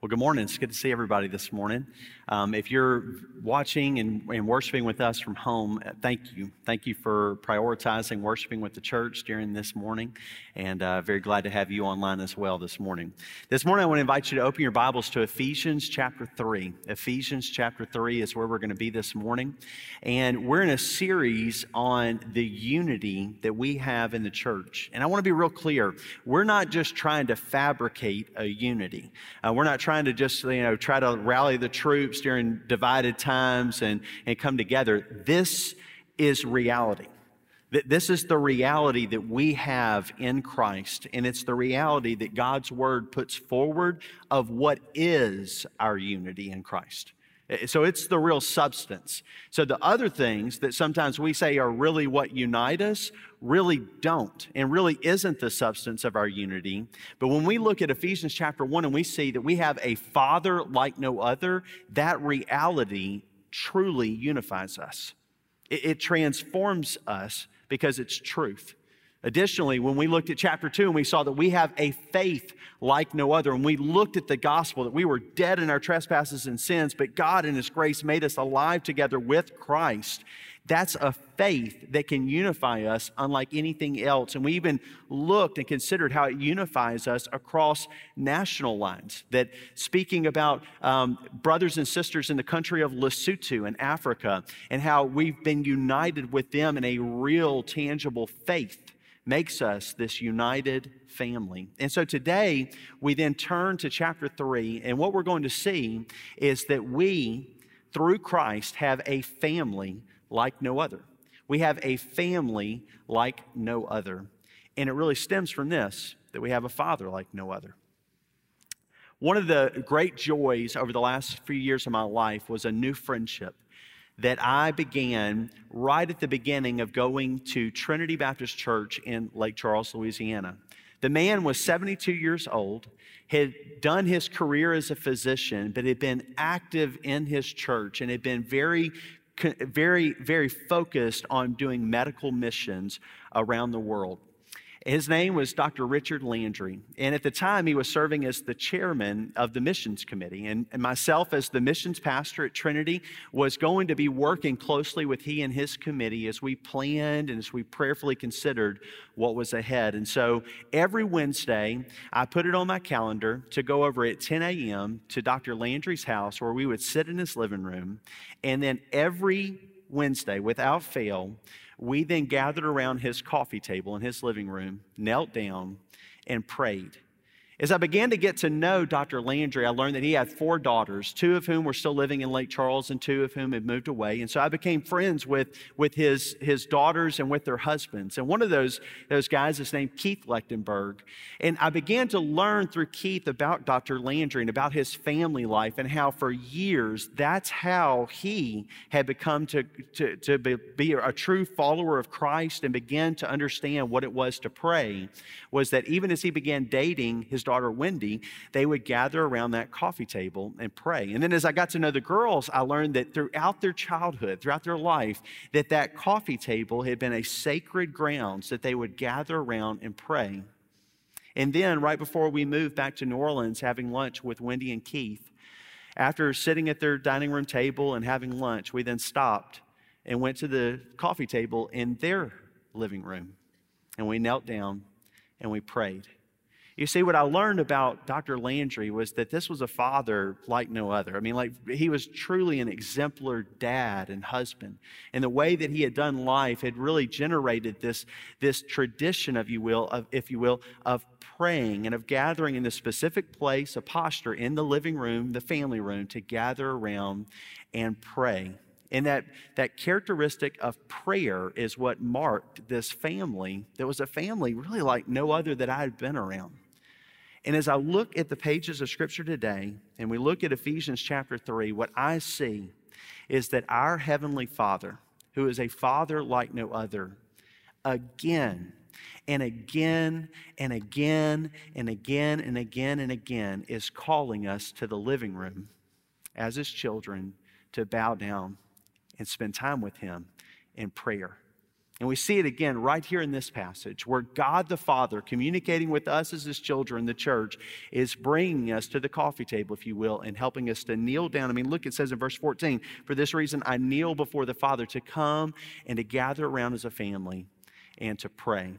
Well, good morning. It's good to see everybody this morning. Um, if you're watching and, and, worshiping with us from home, uh, thank you. Thank you for prioritizing worshiping with the church during this morning, and uh, very glad to have you online as well this morning. This morning, I want to invite you to open your Bibles to Ephesians chapter 3. Ephesians chapter 3 is where we're going to be this morning, and we're in a series on the unity that we have in the church. And I want to be real clear we're not just trying to fabricate a unity, uh, we're not trying to just, you know, try to rally the troops during divided times and, and come together. This is reality. This is the reality that we have in Christ, and it's the reality that God's Word puts forward of what is our unity in Christ. Eh, so it's the real substance. So the other things that sometimes we say are really what unite us really don't and really isn't the substance of our unity. But when we look at Ephesians chapter 1 and we see that we have a father like no other, that reality truly unifies us. It, it transforms us because it's truth. Additionally, when we looked at chapter 2 and we saw that we have a faith like no other, and we looked at the gospel that we were dead in our trespasses and sins, but God in His grace made us alive together with Christ. That's a faith that can unify us unlike anything else. And we even looked and considered how it unifies us across national lines. That speaking about um, brothers and sisters in the country of Lesotho in Africa, and how we've been united with them in a real, tangible faith makes us this united family. And so today we then turn to chapter three, and what we're going to see is that we, through Christ, have a family like no other. We have a family like no other. And it really stems from this that we have a father like no other. One of the great joys over the last few years of my life was a new friendship that I began right at the beginning of going to Trinity Baptist Church in Lake Charles, Louisiana. The man was 72 years old, had done his career as a physician, but had been active in his church and had been very, very, very focused on doing medical missions around the world. His name was Dr. Richard Landry. And at the time, he was serving as the chairman of the missions committee. And, and, myself, as the missions pastor at Trinity, was going to be working closely with he and his committee as we planned and as we prayerfully considered what was ahead. And so every Wednesday, I put it on my calendar to go over at 10 a.m. to Dr. Landry's house where we would sit in his living room. And then every Wednesday, without fail, we then gathered around his coffee table in his living room, knelt down, and prayed. As I began to get to know Dr. Landry, I learned that he had four daughters, two of whom were still living in Lake Charles and two of whom had moved away. And so I became friends with, with his, his daughters and with their husbands. And one of those, those guys is named Keith Lechtenberg. And I began to learn through Keith about Dr. Landry and about his family life and how for years that's how he had become to, to, to be, be a true follower of Christ and began to understand what it was to pray was that even as he began dating his daughter Wendy, they would gather around that coffee table and pray. And then as I got to know the girls, I learned that throughout their childhood, throughout their life, that that coffee table had been a sacred grounds that they would gather around and pray. And then right before we moved back to New Orleans, having lunch with Wendy and Keith, after sitting at their dining room table and having lunch, we then stopped and went to the coffee table in their living room. And we knelt down and we prayed. You see, what I learned about Dr. Landry was that this was a father like no other. I mean, like, he was truly an exemplar dad and husband. And the way that he had done life had really generated this, this tradition, of you will, of, if you will, of praying and of gathering in the specific place, a posture in the living room, the family room, to gather around and pray. And that, that characteristic of prayer is what marked this family that was a family really like no other that I had been around. And as I look at the pages of Scripture today, and we look at Ephesians chapter 3, what I see is that our Heavenly Father, who is a Father like no other, again and again and again and again and again and again is calling us to the living room as His children to bow down and spend time with Him in prayer. And we see it again right here in this passage where God the Father, communicating with us as His children, the church, is bringing us to the coffee table, if you will, and helping us to kneel down. I mean, look, it says in verse 14, For this reason I kneel before the Father to come and to gather around as a family and to pray.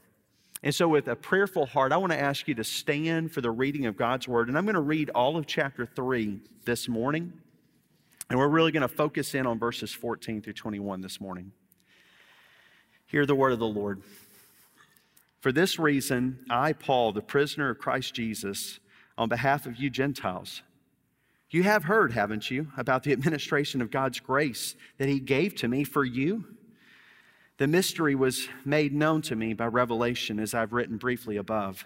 And so, with a prayerful heart, I want to ask you to stand for the reading of God's Word. And I'm going to read all of chapter 3 this morning. And we're really going to focus in on verses 14 through 21 this morning. Hear the word of the Lord. For this reason, I, Paul, the prisoner of Christ Jesus, on behalf of you Gentiles, you have heard, haven't you, about the administration of God's grace that He gave to me for you? The mystery was made known to me by revelation, as I've written briefly above.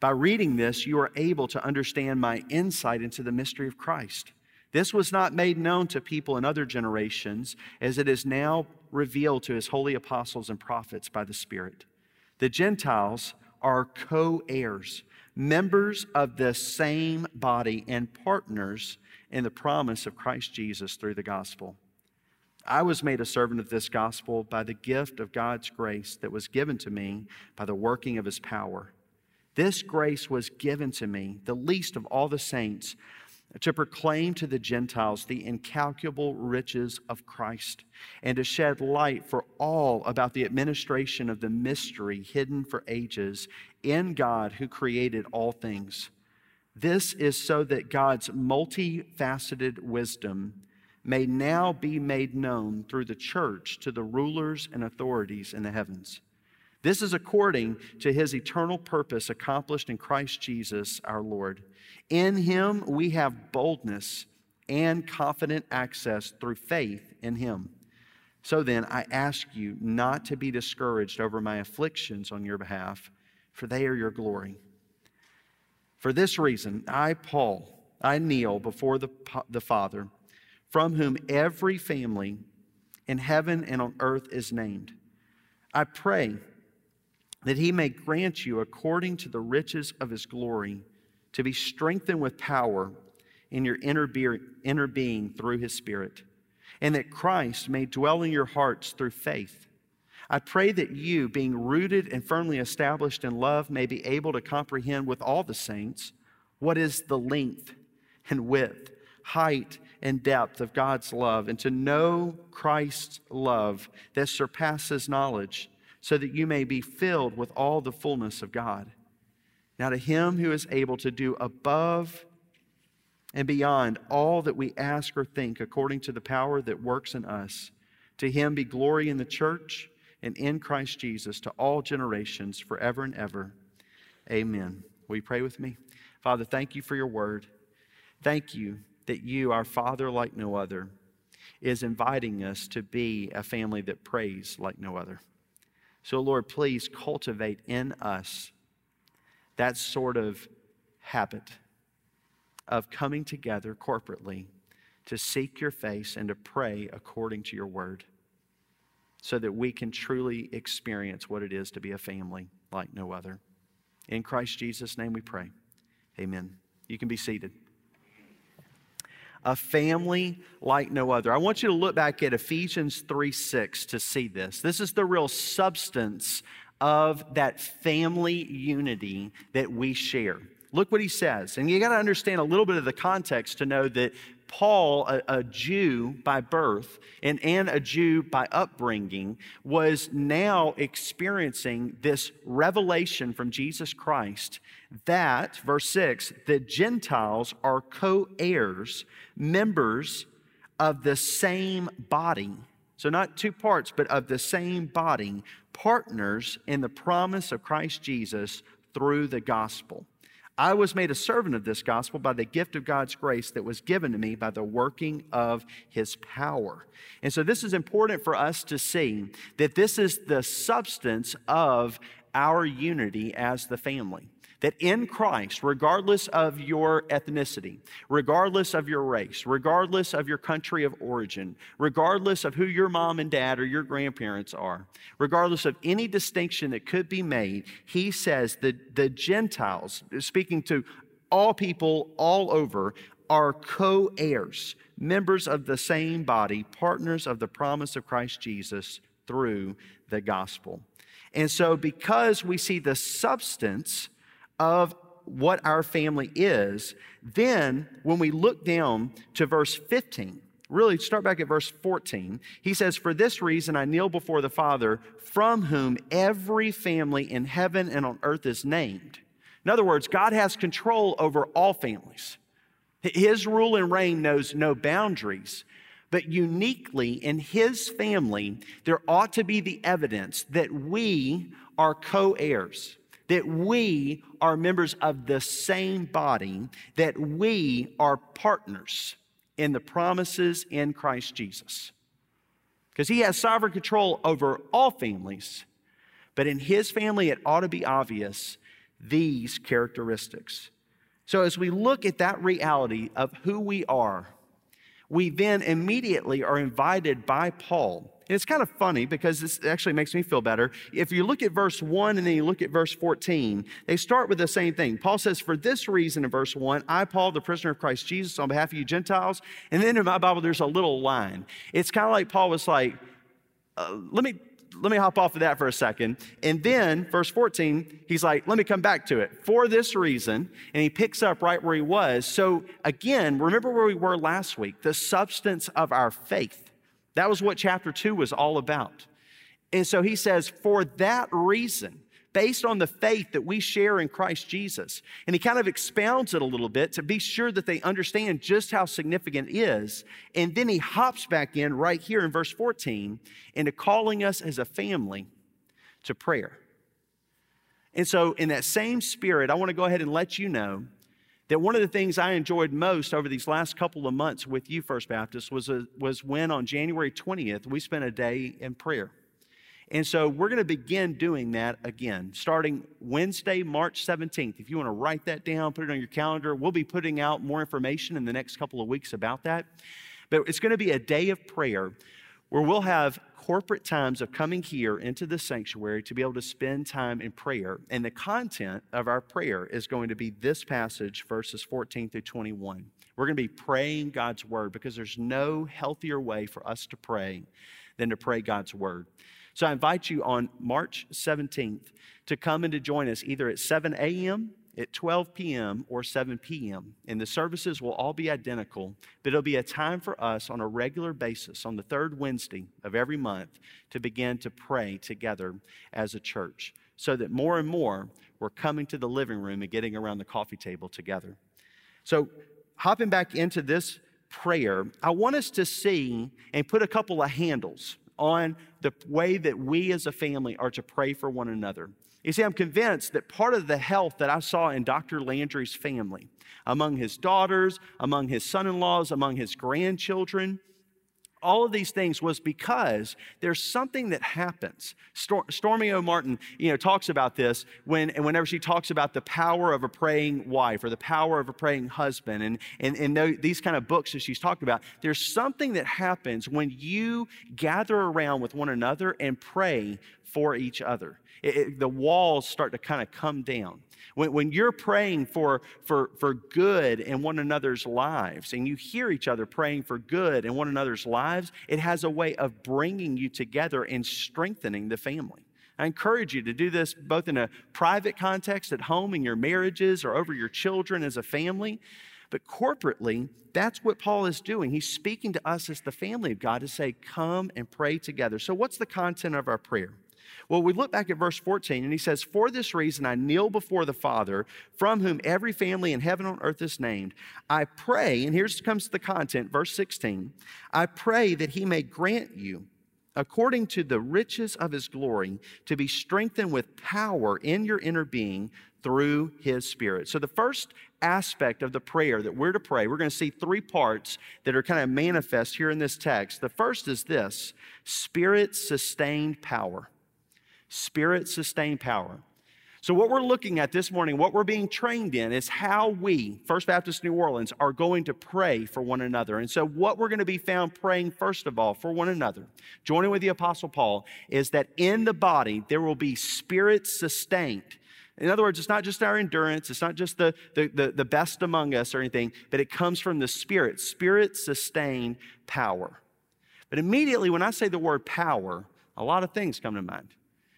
By reading this, you are able to understand my insight into the mystery of Christ. This was not made known to people in other generations, as it is now revealed to his holy apostles and prophets by the Spirit. The Gentiles are co heirs, members of the same body, and partners in the promise of Christ Jesus through the gospel. I was made a servant of this gospel by the gift of God's grace that was given to me by the working of his power. This grace was given to me, the least of all the saints to proclaim to the Gentiles the incalculable riches of Christ, and to shed light for all about the administration of the mystery hidden for ages in God who created all things. This is so that God's multifaceted wisdom may now be made known through the church to the rulers and authorities in the heavens. This is according to his eternal purpose accomplished in Christ Jesus our Lord in him we have boldness and confident access through faith in him. So then, I ask you not to be discouraged over my afflictions on your behalf, for they are your glory. For this reason, I, Paul, I kneel before the, the Father, from whom every family in heaven and on earth is named. I pray that he may grant you, according to the riches of his glory, to be strengthened with power in your inner, inner being through his Spirit, and that Christ may dwell in your hearts through faith. I pray that you, being rooted and firmly established in love, may be able to comprehend with all the saints what is the length and width, height and depth of God's love, and to know Christ's love that surpasses knowledge, so that you may be filled with all the fullness of God. Now, to him who is able to do above and beyond all that we ask or think, according to the power that works in us, to him be glory in the church and in Christ Jesus to all generations, forever and ever. Amen. Will you pray with me? Father, thank you for your word. Thank you that you, our Father like no other, is inviting us to be a family that prays like no other. So, Lord, please cultivate in us that sort of habit of coming together corporately to seek your face and to pray according to your word so that we can truly experience what it is to be a family like no other. In Christ Jesus' name we pray. Amen. You can be seated. A family like no other. I want you to look back at Ephesians 3 6 to see this. This is the real substance of that family unity that we share. Look what he says. And you got to understand a little bit of the context to know that Paul, a, a, Jew by birth and, and a Jew by upbringing, was now experiencing this revelation from Jesus Christ that, verse 6, the Gentiles are co heirs, members of the same body so, not two parts, but of the same body, partners in the promise of Christ Jesus through the gospel. I was made a servant of this gospel by the gift of God's grace that was given to me by the working of his power. And so, this is important for us to see that this is the substance of our unity as the family that in Christ, regardless of your ethnicity, regardless of your race, regardless of your country of origin, regardless of who your mom and dad or your grandparents are, regardless of any distinction that could be made, he says that the Gentiles, speaking to all people all over, are co heirs, members of the same body, partners of the promise of Christ Jesus through the gospel. And so, because we see the substance of what our family is, then when we look down to verse 15, really start back at verse 14, he says, For this reason I kneel before the Father, from whom every family in heaven and on earth is named. In other words, God has control over all families. His rule and reign knows no boundaries. But uniquely in his family, there ought to be the evidence that we are co heirs, that we are members of the same body, that we are partners in the promises in Christ Jesus. Because he has sovereign control over all families, but in his family, it ought to be obvious these characteristics. So, as we look at that reality of who we are, we then immediately are invited by Paul. And it's kind of funny because this actually makes me feel better. If you look at verse 1 and then you look at verse 14, they start with the same thing. Paul says, For this reason in verse 1, I, Paul, the prisoner of Christ Jesus, on behalf of you Gentiles. And then in my Bible, there's a little line. It's kind of like Paul was like, uh, Let me let me hop off of that for a second. And then, verse 14, he's like, let me come back to it. For this reason, and he picks up right where he was. So, again, remember where we were last week the substance of our faith. That was what chapter 2 was all about. And so he says, for that reason, based on the faith that we share in Christ Jesus. And he kind of expounds it a little bit to be sure that they understand just how significant it is. And then he hops back in right here in verse 14 into calling us as a family to prayer. And so, in that same spirit, I want to go ahead and let you know that one of the things I enjoyed most over these last couple of months with you, First Baptist, was, a, was when on January 20th, we spent a day in prayer. And so we're going to begin doing that again, starting Wednesday, March 17th. If you want to write that down, put it on your calendar, we'll be putting out more information in the next couple of weeks about that. But it's going to be a day of prayer where we'll have corporate times of coming here into the sanctuary to be able to spend time in prayer. And the content of our prayer is going to be this passage, verses 14 through 21. We're going to be praying God's word because there's no healthier way for us to pray than to pray God's word. So I invite you on March 17th to come and to join us either at 7 a.m., at 12 p.m., or 7 p.m. And the services will all be identical, but it'll be a time for us on a regular basis on the third Wednesday of every month to begin to pray together as a church so that more and more we're coming to the living room and getting around the coffee table together. So, hopping back into this prayer, I want us to see and put a couple of handles on the way that we as a family are to pray for one another. You see, I'm convinced that part of the health that I saw in Dr. Landry's family, among his daughters, among his son in laws, among his grandchildren, all of these things was because there's something that happens. Stormie Omartian, you know, talks about this when, whenever she talks about the power of a praying wife or the power of a praying husband, and, and, and these kind of books that she's talking about. There's something that happens when you gather around with one another and pray for each other. It, it, the walls start to kind of come down. When, when you're praying for, for, for good in one another's lives and you hear each other praying for good in one another's lives, it has a way of bringing you together and strengthening the family. I encourage you to do this both in a private context at home in your marriages or over your children as a family. But corporately, that's what Paul is doing. He's speaking to us as the family of God to say, come and pray together. So, what's the content of our prayer? Well, we look back at verse 14, and he says, For this reason I kneel before the Father, from whom every family in heaven on earth is named. I pray, and here comes the content, verse 16 I pray that he may grant you according to the riches of his glory, to be strengthened with power in your inner being through his spirit. So, the first aspect of the prayer that we're to pray, we're going to see three parts that are kind of manifest here in this text. The first is this spirit sustained power spirit sustained power. So, what we're looking at this morning, what we're being trained in, is how we, First Baptist New Orleans, are going to pray for one another. And so, what we're going to be found praying, first of all, for one another, joining with the Apostle Paul, is that in the body there will be spirit sustained. In other words, it's not just our endurance, it's not just the, the, the, the best among us or anything, but it comes from the Spirit, Spirit sustained power. But immediately when I say the word power, A lot of things come to mind.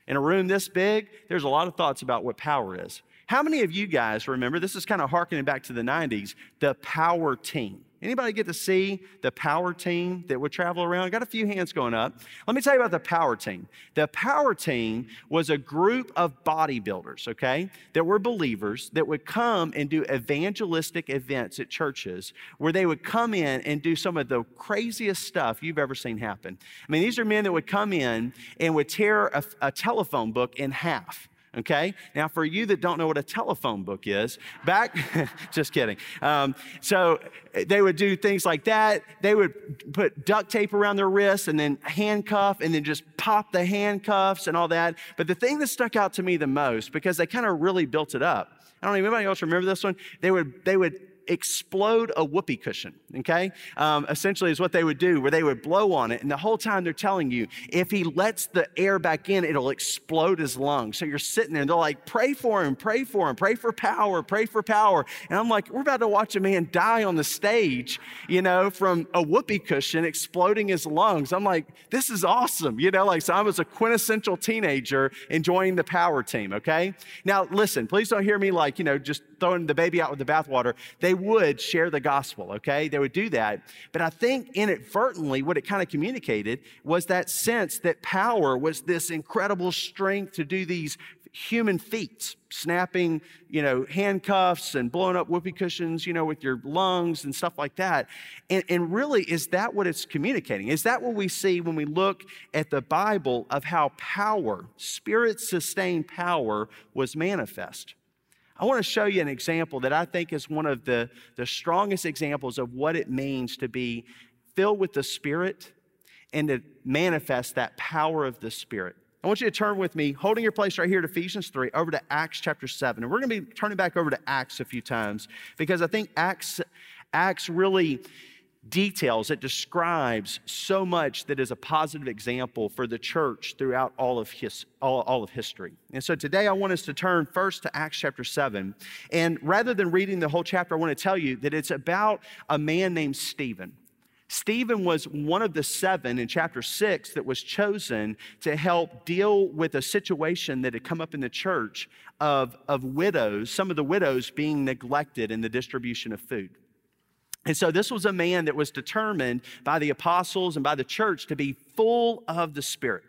In a room this big, there's a lot of thoughts about what power is. How many of you guys remember, this is kind of harkening back to the 90s, the power team? Anybody get to see the power team that would travel around? Got a few hands going up. Let me tell you about the power team. The power team was a group of bodybuilders, okay, that were believers that would come and do evangelistic events at churches where they would come in and do some of the craziest stuff you've ever seen happen. I mean, these are men that would come in and would tear a, a telephone book in half okay? Now, for you that don't know what a telephone book is, back, just kidding. Um, so they would do things like that. They would put duct tape around their wrists and then handcuff and then just pop the handcuffs and all that. But the thing that stuck out to me the most, because they kind of really built it up, I don't know, if anybody else remember this one? They would, they would explode a whoopee cushion, okay? Um, essentially, is what they would do, where they would blow on it. And the whole time they're telling you, if he lets the air back in, it'll explode his lungs. So you're sitting there and they're like, pray for him, pray for him, pray for power, pray for power. And I'm like, we're about to watch a man die on the stage, you know, from a whoopee cushion exploding his lungs. I'm like, this is awesome, you know, like, so I was a quintessential teenager enjoying the power team, okay? Now, listen, please don't hear me like, you know, just throwing the baby out with the bathwater. They they would share the gospel, okay? They would do that. But I think inadvertently, what it kind of communicated was that sense that power was this incredible strength to do these human feats, snapping, you know, handcuffs and blowing up whoopee cushions, you know, with your lungs and stuff like that. And, and really, is that what it's communicating? Is that what we see when we look at the Bible of how power, spirit sustained power, was manifest? I want to show you an example that I think is one of the, the strongest examples of what it means to be filled with the Spirit and to manifest that power of the Spirit. I want you to turn with me, holding your place right here to Ephesians 3, over to Acts chapter 7. And we're going to be turning back over to Acts a few times because I think Acts, Acts really details, it describes so much that is a positive example for the church throughout all of, his, all, all of history. And so today I want us to turn first to Acts chapter 7. And rather than reading the whole chapter, I want to tell you that it's about a man named Stephen. Stephen was one of the seven in chapter six that was chosen to help deal with a situation that had come up in the church of, of widows, some of the widows being neglected in the distribution of food. And so this was a man that was determined by the apostles and by the church to be full of the Spirit.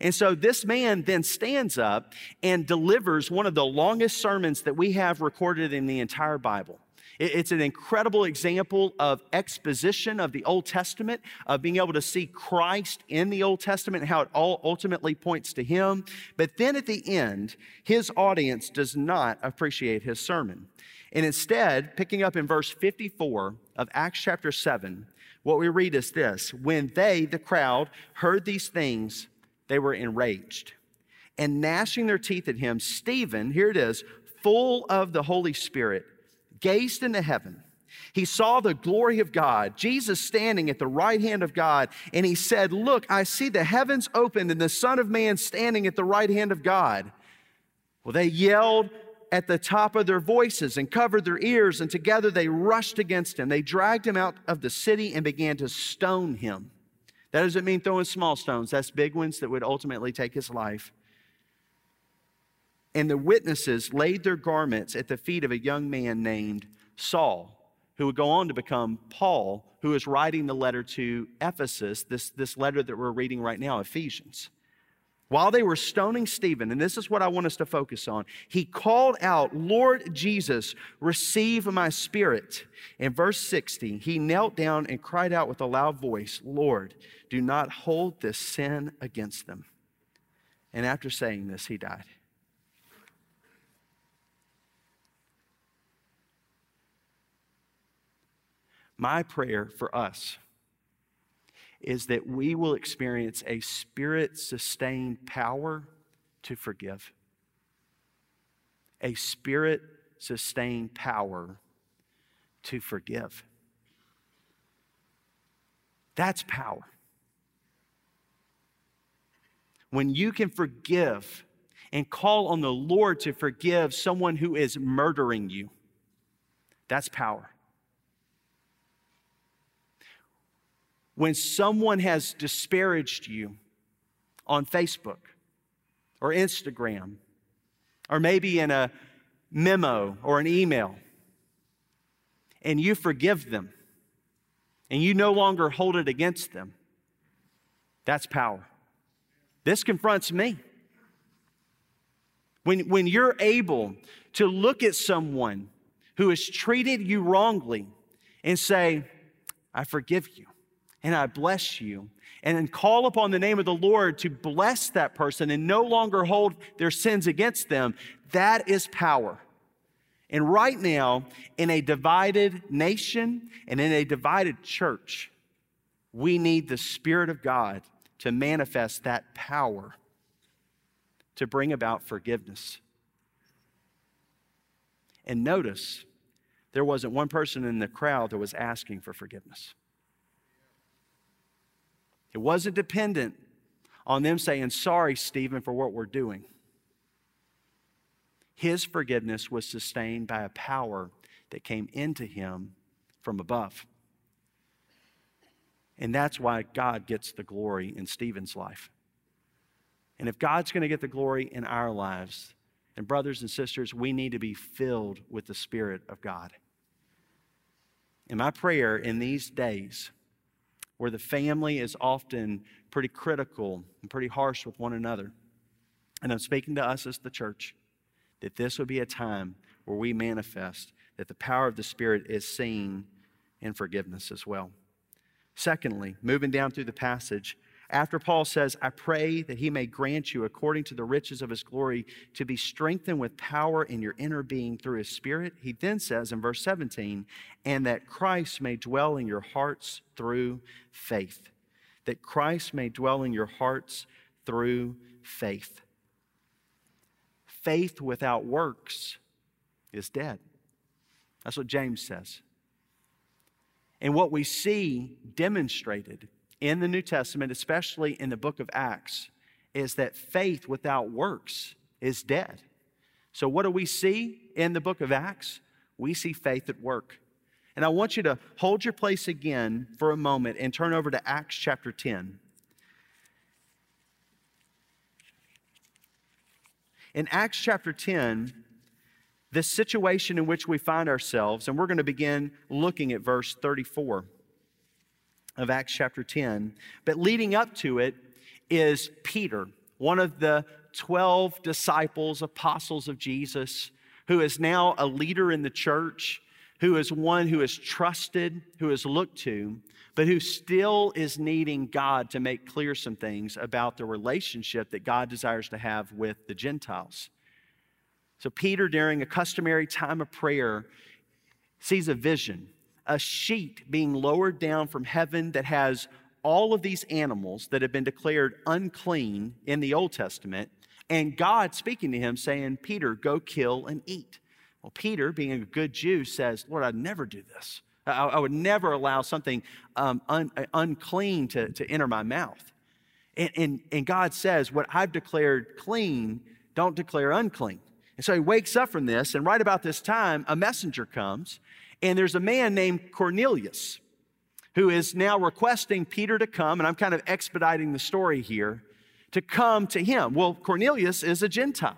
And so this man then stands up and delivers one of the longest sermons that we have recorded in the entire Bible. It's an incredible example of exposition of the Old Testament, of being able to see Christ in the Old Testament and how it all ultimately points to Him. But then at the end, his audience does not appreciate his sermon. And instead, picking up in verse 54 of Acts chapter 7, what we read is this When they, the crowd, heard these things, they were enraged. And gnashing their teeth at him, Stephen, here it is, full of the Holy Spirit, gazed into heaven. He saw the glory of God, Jesus standing at the right hand of God, and he said, Look, I see the heavens opened and the Son of Man standing at the right hand of God. Well, they yelled at the top of their voices and covered their ears, and together they rushed against him. They dragged him out of the city and began to stone him. That doesn't mean throwing small stones, that's big ones that would ultimately take his life. And the witnesses laid their garments at the feet of a young man named Saul, who would go on to become Paul, who is writing the letter to Ephesus, this, this letter that we're reading right now, Ephesians. While they were stoning Stephen, and this is what I want us to focus on, he called out, Lord Jesus, receive my spirit. In verse 60, he knelt down and cried out with a loud voice, Lord, do not hold this sin against them. And after saying this, he died. My prayer for us is that we will experience a spirit sustained power to forgive. A spirit sustained power to forgive. That's power. When you can forgive and call on the Lord to forgive someone who is murdering you, that's power. When someone has disparaged you on Facebook or Instagram or maybe in a memo or an email and you forgive them and you no longer hold it against them, that's power. This confronts me. When, when you're able to look at someone who has treated you wrongly and say, I forgive you and I bless you, and then call upon the name of the Lord to bless that person and no longer hold their sins against them, that is power. And right now, in a divided nation and in a divided church, we need the Spirit of God to manifest that power to bring about forgiveness. And notice, there wasn't one person in the crowd that was asking for forgiveness. It wasn't dependent on them saying, Sorry, Stephen, for what we're doing. His forgiveness was sustained by a power that came into him from above. And that's why God gets the glory in Stephen's life. And if God's going to get the glory in our lives, and brothers and sisters, we need to be filled with the Spirit of God. And my prayer in these days where the family is often pretty critical and pretty harsh with one another. And I'm speaking to us as the church that this would be a time where we manifest that the power of the Spirit is seen in forgiveness as well. Secondly, moving down through the passage, after Paul says, I pray that he may grant you, according to the riches of his glory, to be strengthened with power in your inner being through his spirit, he then says in verse 17, and that Christ may dwell in your hearts through faith. That Christ may dwell in your hearts through faith. Faith without works is dead. That's what James says. And what we see demonstrated in the New Testament, especially in the book of Acts, is that faith without works is dead. So, what do we see in the book of Acts? We see faith at work. And I want you to hold your place again for a moment and turn over to Acts chapter 10. In Acts chapter 10, the situation in which we find ourselves, and we're going to begin looking at verse 34 of Acts chapter 10. But leading up to it is Peter, one of the 12 disciples, apostles of Jesus, who is now a leader in the church, who is one who is trusted, who is looked to, but who still is needing God to make clear some things about the relationship that God desires to have with the Gentiles. So, Peter, during a customary time of prayer, sees a vision a sheet being lowered down from heaven that has all of these animals that have been declared unclean in the Old Testament, and God speaking to him saying, Peter, go kill and eat. Well, Peter, being a good Jew, says, Lord, I'd never do this. I, I would never allow something um, un, unclean to, to enter my mouth. And, and, and God says, What I've declared clean, don't declare unclean. And so he wakes up from this, and right about this time, a messenger comes and there's a man named Cornelius who is now requesting Peter to come, and I'm kind of expediting the story here, to come to him. Well, Cornelius is a Gentile.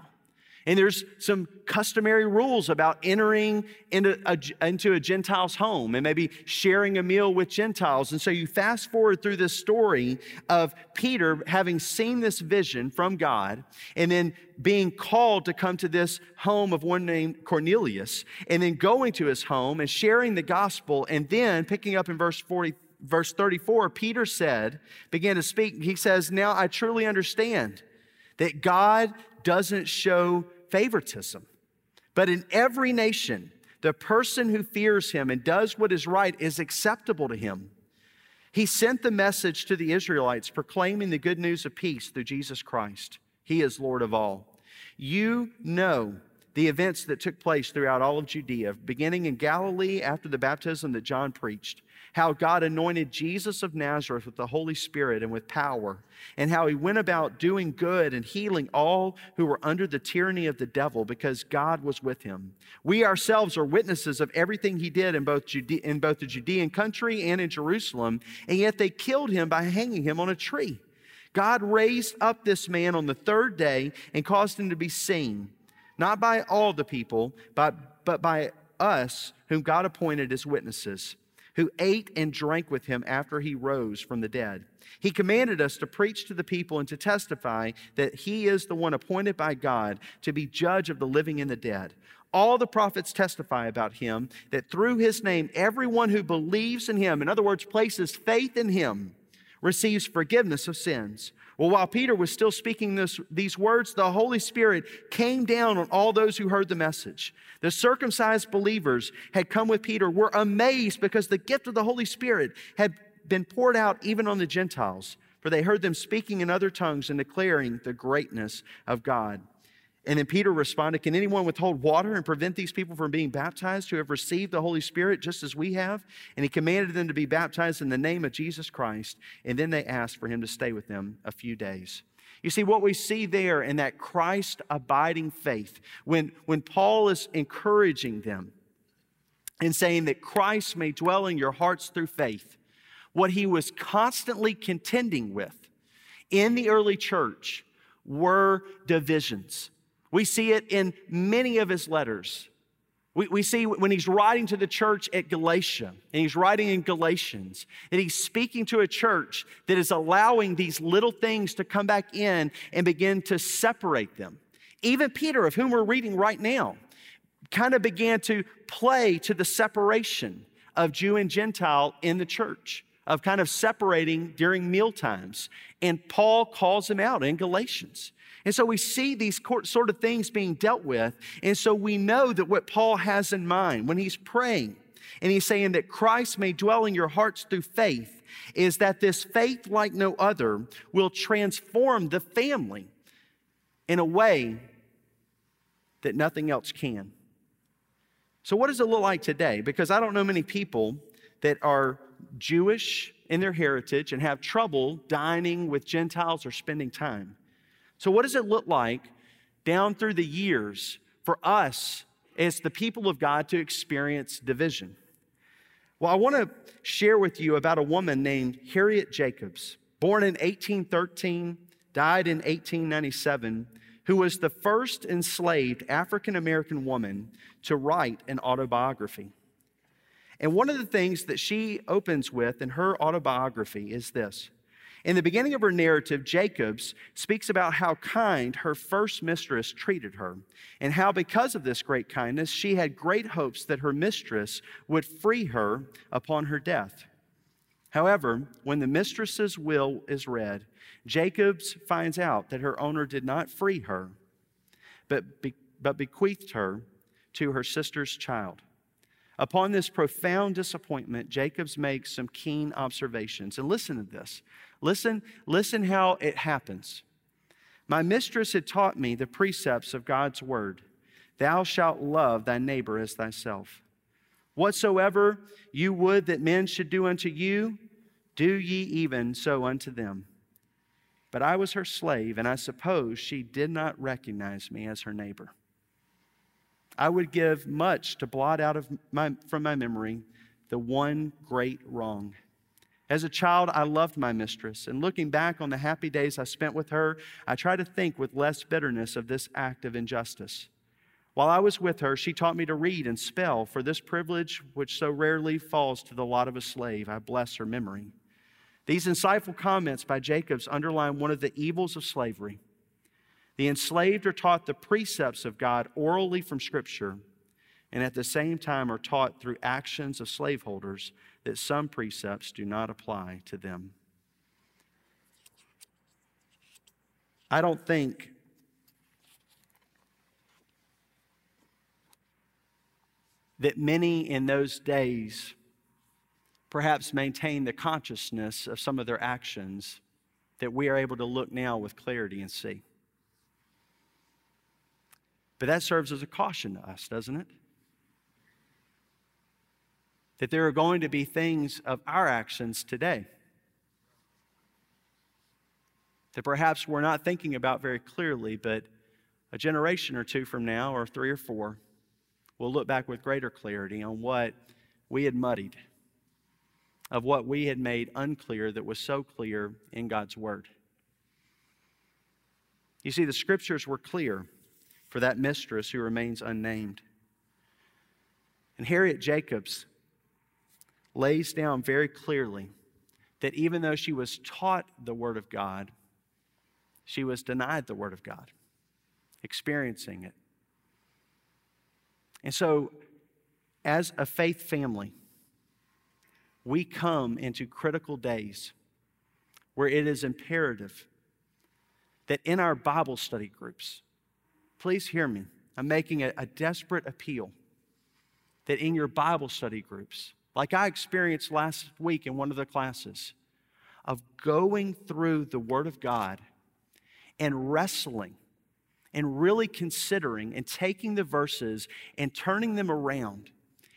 And there's some customary rules about entering into a, into a Gentile's home and maybe sharing a meal with Gentiles. And so you fast forward through this story of Peter having seen this vision from God and then being called to come to this home of one named Cornelius and then going to his home and sharing the gospel. And then picking up in verse 40, verse 34, Peter said, began to speak. He says, Now I truly understand that God doesn't show favoritism. But in every nation, the person who fears him and does what is right is acceptable to him. He sent the message to the Israelites proclaiming the good news of peace through Jesus Christ. He is Lord of all. You know the events that took place throughout all of Judea, beginning in Galilee after the baptism that John preached how God anointed Jesus of Nazareth with the Holy Spirit and with power, and how he went about doing good and healing all who were under the tyranny of the devil because God was with him. We ourselves are witnesses of everything he did in both, in both the Judean country and in Jerusalem, and yet they killed him by hanging him on a tree. God raised up this man on the third day and caused him to be seen, not by all the people, but, but by us, whom God appointed as witnesses, who ate and drank with him after he rose from the dead. He commanded us to preach to the people and to testify that he is the one appointed by God to be judge of the living and the dead. All the prophets testify about him that through his name, everyone who believes in him, in other words, places faith in him, receives forgiveness of sins. Well, while Peter was still speaking this, these words, the Holy Spirit came down on all those who heard the message. The circumcised believers had come with Peter, were amazed because the gift of the Holy Spirit had been poured out even on the Gentiles, for they heard them speaking in other tongues and declaring the greatness of God. And then Peter responded, Can anyone withhold water and prevent these people from being baptized who have received the Holy Spirit just as we have? And he commanded them to be baptized in the name of Jesus Christ. And then they asked for him to stay with them a few days. You see, what we see there in that Christ abiding faith, when, when Paul is encouraging them and saying that Christ may dwell in your hearts through faith, what he was constantly contending with in the early church were divisions we see it in many of his letters. We, we see when he's writing to the church at Galatia, and he's writing in Galatians, that he's speaking to a church that is allowing these little things to come back in and begin to separate them. Even Peter, of whom we're reading right now, kind of began to play to the separation of Jew and Gentile in the church, of kind of separating during meal times. And Paul calls him out in Galatians. And so we see these sort of things being dealt with. And so we know that what Paul has in mind when he's praying and he's saying that Christ may dwell in your hearts through faith is that this faith, like no other, will transform the family in a way that nothing else can. So, what does it look like today? Because I don't know many people that are Jewish in their heritage and have trouble dining with Gentiles or spending time. So, what does it look like down through the years for us as the people of God to experience division? Well, I want to share with you about a woman named Harriet Jacobs, born in 1813, died in 1897, who was the first enslaved African American woman to write an autobiography. And one of the things that she opens with in her autobiography is this in the beginning of her narrative, Jacobs speaks about how kind her first mistress treated her, and how because of this great kindness, she had great hopes that her mistress would free her upon her death. However, when the mistress's will is read, Jacobs finds out that her owner did not free her, but, be, but bequeathed her to her sister's child. Upon this profound disappointment, Jacobs makes some keen observations. And listen to this. Listen, listen how it happens. My mistress had taught me the precepts of God's word. Thou shalt love thy neighbor as thyself. Whatsoever you would that men should do unto you, do ye even so unto them. But I was her slave, and I suppose she did not recognize me as her neighbor. I would give much to blot out of my, from my memory the one great wrong as a child, I loved my mistress, and looking back on the happy days I spent with her, I try to think with less bitterness of this act of injustice. While I was with her, she taught me to read and spell, for this privilege which so rarely falls to the lot of a slave. I bless her memory. These insightful comments by Jacobs underline one of the evils of slavery. The enslaved are taught the precepts of God orally from Scripture, and at the same time are taught through actions of slaveholders that some precepts do not apply to them. I don't think that many in those days perhaps maintained the consciousness of some of their actions that we are able to look now with clarity and see. But that serves as a caution to us, doesn't it? That there are going to be things of our actions today that perhaps we're not thinking about very clearly, but a generation or two from now, or three or four, we'll look back with greater clarity on what we had muddied, of what we had made unclear that was so clear in God's Word. You see, the scriptures were clear for that mistress who remains unnamed. And Harriet Jacobs lays down very clearly that even though she was taught the Word of God, she was denied the Word of God, experiencing it. And so, as a faith family, we come into critical days where it is imperative that in our Bible study groups, please hear me, I'm making a, a desperate appeal that in your Bible study groups, like I experienced last week in one of the classes, of going through the Word of God and wrestling and really considering and taking the verses and turning them around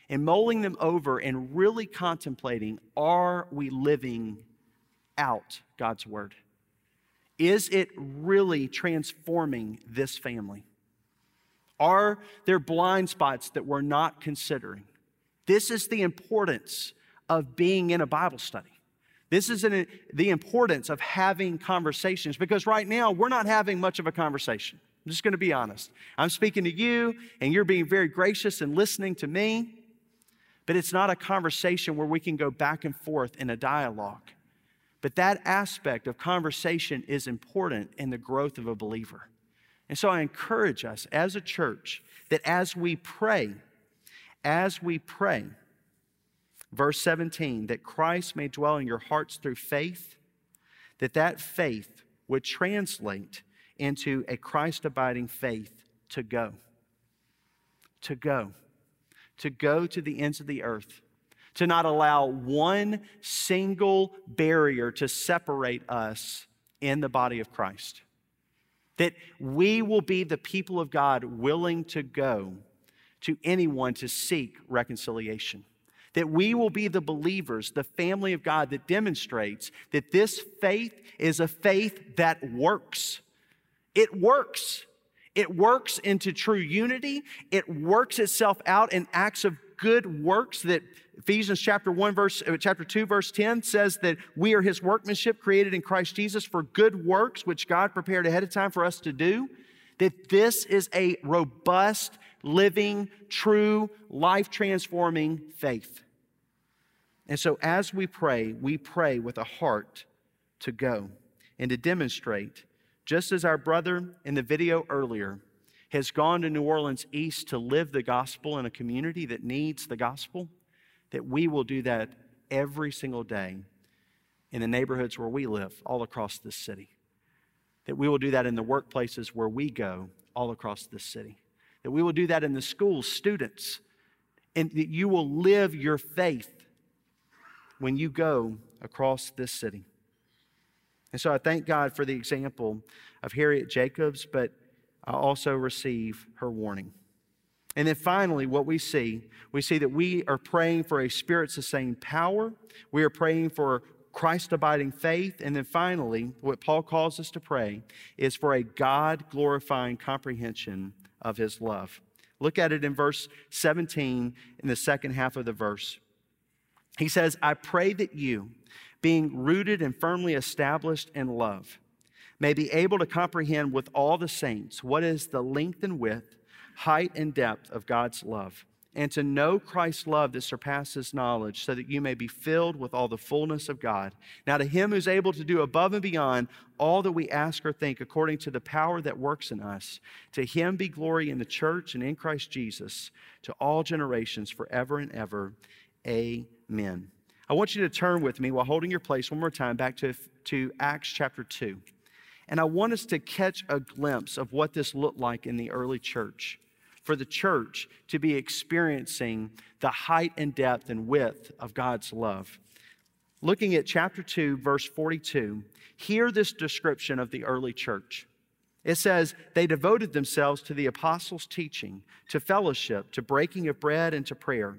and mulling them over and really contemplating are we living out God's Word? Is it really transforming this family? Are there blind spots that we're not considering? This is the importance of being in a Bible study. This is an, the importance of having conversations because right now we're not having much of a conversation. I'm just going to be honest. I'm speaking to you and you're being very gracious and listening to me, but it's not a conversation where we can go back and forth in a dialogue. But that aspect of conversation is important in the growth of a believer. And so I encourage us as a church that as we pray, as we pray, verse 17, that Christ may dwell in your hearts through faith, that that faith would translate into a Christ abiding faith to go. To go. To go to the ends of the earth. To not allow one single barrier to separate us in the body of Christ. That we will be the people of God willing to go to anyone to seek reconciliation that we will be the believers, the family of God that demonstrates that this faith is a faith that works. It works. It works into true unity. It works itself out in acts of good works that Ephesians chapter 1 verse uh, chapter 2 verse 10 says that we are his workmanship created in Christ Jesus for good works which God prepared ahead of time for us to do that this is a robust living, true, life transforming faith. And so, as we pray, we pray with a heart to go and to demonstrate, just as our brother in the video earlier has gone to New Orleans East to live the gospel in a community that needs the gospel, that we will do that every single day in the neighborhoods where we live all across this city. That we will do that in the workplaces where we go all across this city that we will do that in the schools, students, and that you will live your faith when you go across this city. And so I thank God for the example of Harriet Jacobs, but I also receive her warning. And then finally, what we see, we see that we are praying for a spirit sustained power. We are praying for Christ abiding faith. And then finally, what Paul calls us to pray is for a God glorifying comprehension of his love. Look at it in verse 17 in the second half of the verse. He says, I pray that you, being rooted and firmly established in love, may be able to comprehend with all the saints what is the length and width, height and depth of God's love and to know Christ's love that surpasses knowledge, so that you may be filled with all the fullness of God. Now, to him who's able to do above and beyond all that we ask or think, according to the power that works in us, to him be glory in the church and in Christ Jesus to all generations forever and ever. Amen. I want you to turn with me while holding your place one more time back to, to Acts chapter 2. And I want us to catch a glimpse of what this looked like in the early church for the church to be experiencing the height and depth and width of God's love. Looking at chapter 2, verse 42, hear this description of the early church. It says, They devoted themselves to the apostles' teaching, to fellowship, to breaking of bread, and to prayer.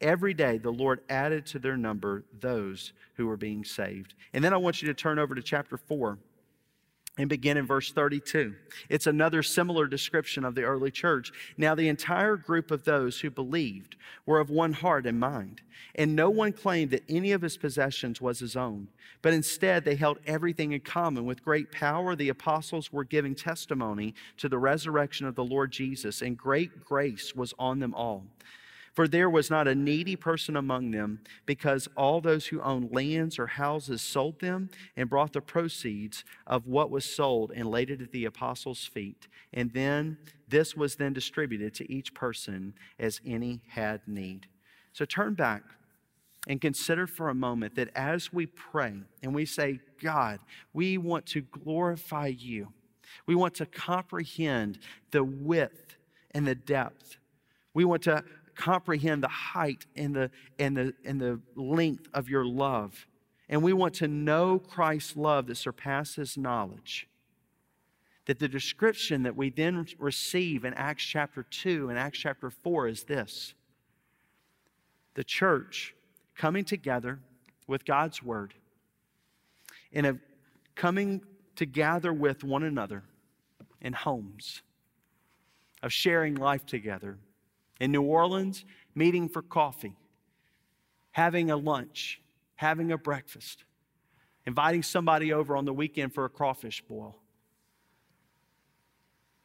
Every day, the Lord added to their number those who were being saved. And then I want you to turn over to chapter 4 and begin in verse 32. It's another similar description of the early church. Now, the entire group of those who believed were of one heart and mind, and no one claimed that any of his possessions was his own, but instead they held everything in common. With great power, the apostles were giving testimony to the resurrection of the Lord Jesus, and great grace was on them all. For there was not a needy person among them, because all those who owned lands or houses sold them and brought the proceeds of what was sold and laid it at the apostles' feet. And then this was then distributed to each person as any had need. So turn back and consider for a moment that as we pray and we say, God, we want to glorify you, we want to comprehend the width and the depth. We want to comprehend the height and the, and, the, and the length of your love. And we want to know Christ's love that surpasses knowledge. That the description that we then receive in Acts chapter 2 and Acts chapter 4 is this the church coming together with God's word and coming together with one another in homes, of sharing life together, in New Orleans, meeting for coffee, having a lunch, having a breakfast, inviting somebody over on the weekend for a crawfish boil.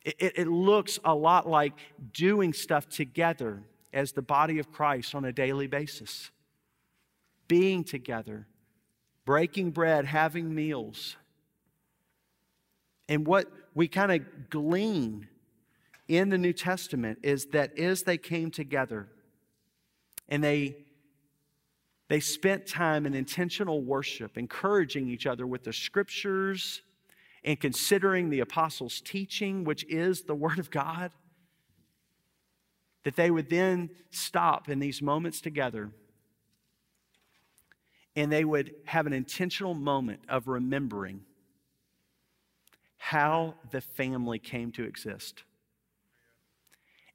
It, it, it, looks a lot like doing stuff together as the body of Christ on a daily basis. Being together, breaking bread, having meals. And what we kind of glean in the New Testament is that as they came together and they they spent time in intentional worship, encouraging each other with the scriptures and considering the apostles' teaching, which is the Word of God. That they would then stop in these moments together and they would have an intentional moment of remembering how the family came to exist.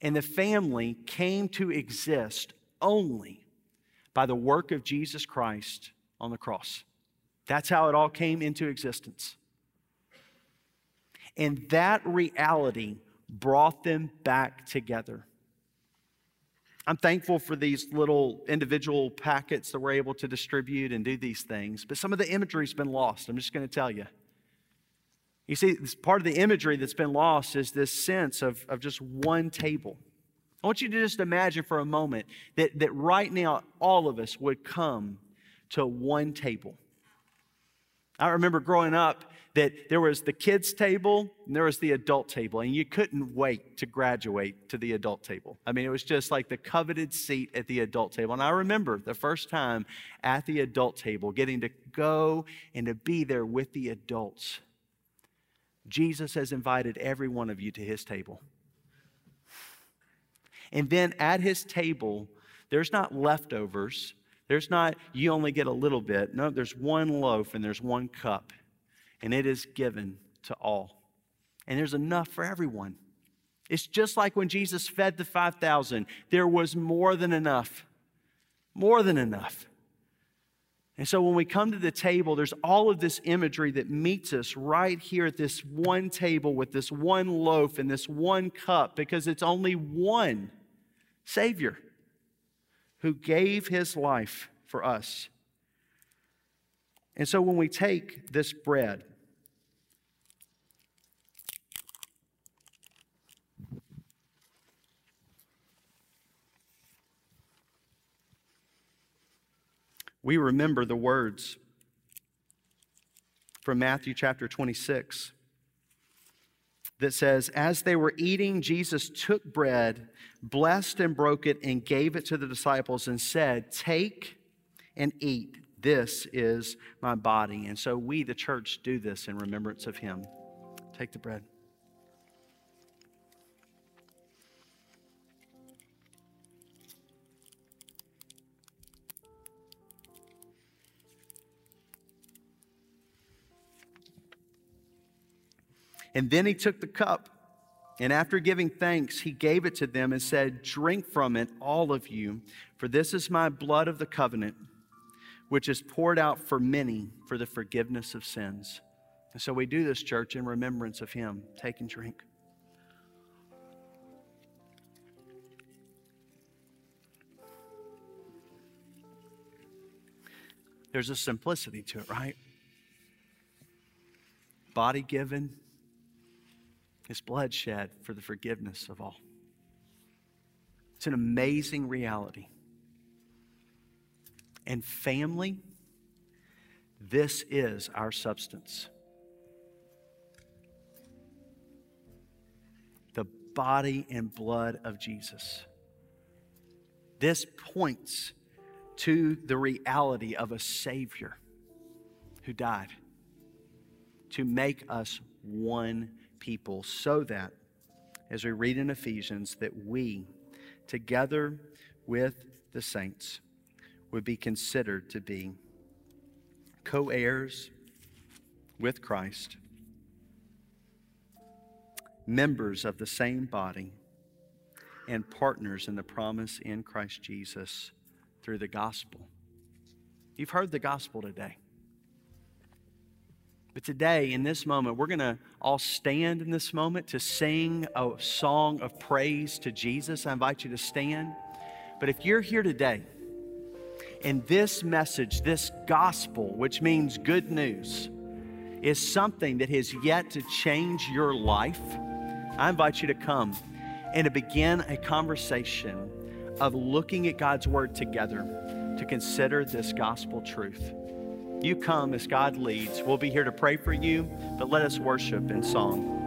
And the family came to exist only by the work of Jesus Christ on the cross. That's how it all came into existence. And that reality brought them back together. I'm thankful for these little individual packets that we're able to distribute and do these things, but some of the imagery's been lost. I'm just going to tell you. You see, part of the imagery that's been lost is this sense of, of just one table. I want you to just imagine for a moment that, that right now all of us would come to one table. I remember growing up that there was the kids' table and there was the adult table, and you couldn't wait to graduate to the adult table. I mean, it was just like the coveted seat at the adult table. And I remember the first time at the adult table getting to go and to be there with the adults Jesus has invited every one of you to his table. And then at his table, there's not leftovers. There's not, you only get a little bit. No, there's one loaf and there's one cup, and it is given to all. And there's enough for everyone. It's just like when Jesus fed the 5,000, there was more than enough. More than enough. And so when we come to the table, there's all of this imagery that meets us right here at this one table with this one loaf and this one cup because it's only one Savior who gave his life for us. And so when we take this bread, we remember the words from Matthew chapter 26 that says, As they were eating, Jesus took bread, blessed and broke it, and gave it to the disciples and said, Take and eat. This is my body. And so we, the church, do this in remembrance of him. Take the bread. And then he took the cup, and after giving thanks, he gave it to them and said, Drink from it, all of you, for this is my blood of the covenant, which is poured out for many for the forgiveness of sins. And so we do this, church, in remembrance of him. Take and drink. There's a simplicity to it, right? Body given, his blood shed for the forgiveness of all. It's an amazing reality. And family, this is our substance. The body and blood of Jesus. This points to the reality of a Savior who died to make us one people so that, as we read in Ephesians, that we, together with the saints, would be considered to be co heirs with Christ, members of the same body, and partners in the promise in Christ Jesus through the gospel. You've heard the gospel today. But today, in this moment, we're going to all stand in this moment to sing a song of praise to Jesus. I invite you to stand. But if you're here today and this message, this gospel, which means good news, is something that has yet to change your life, I invite you to come and to begin a conversation of looking at God's word together to consider this gospel truth. You come as God leads. We'll be here to pray for you, but let us worship in song.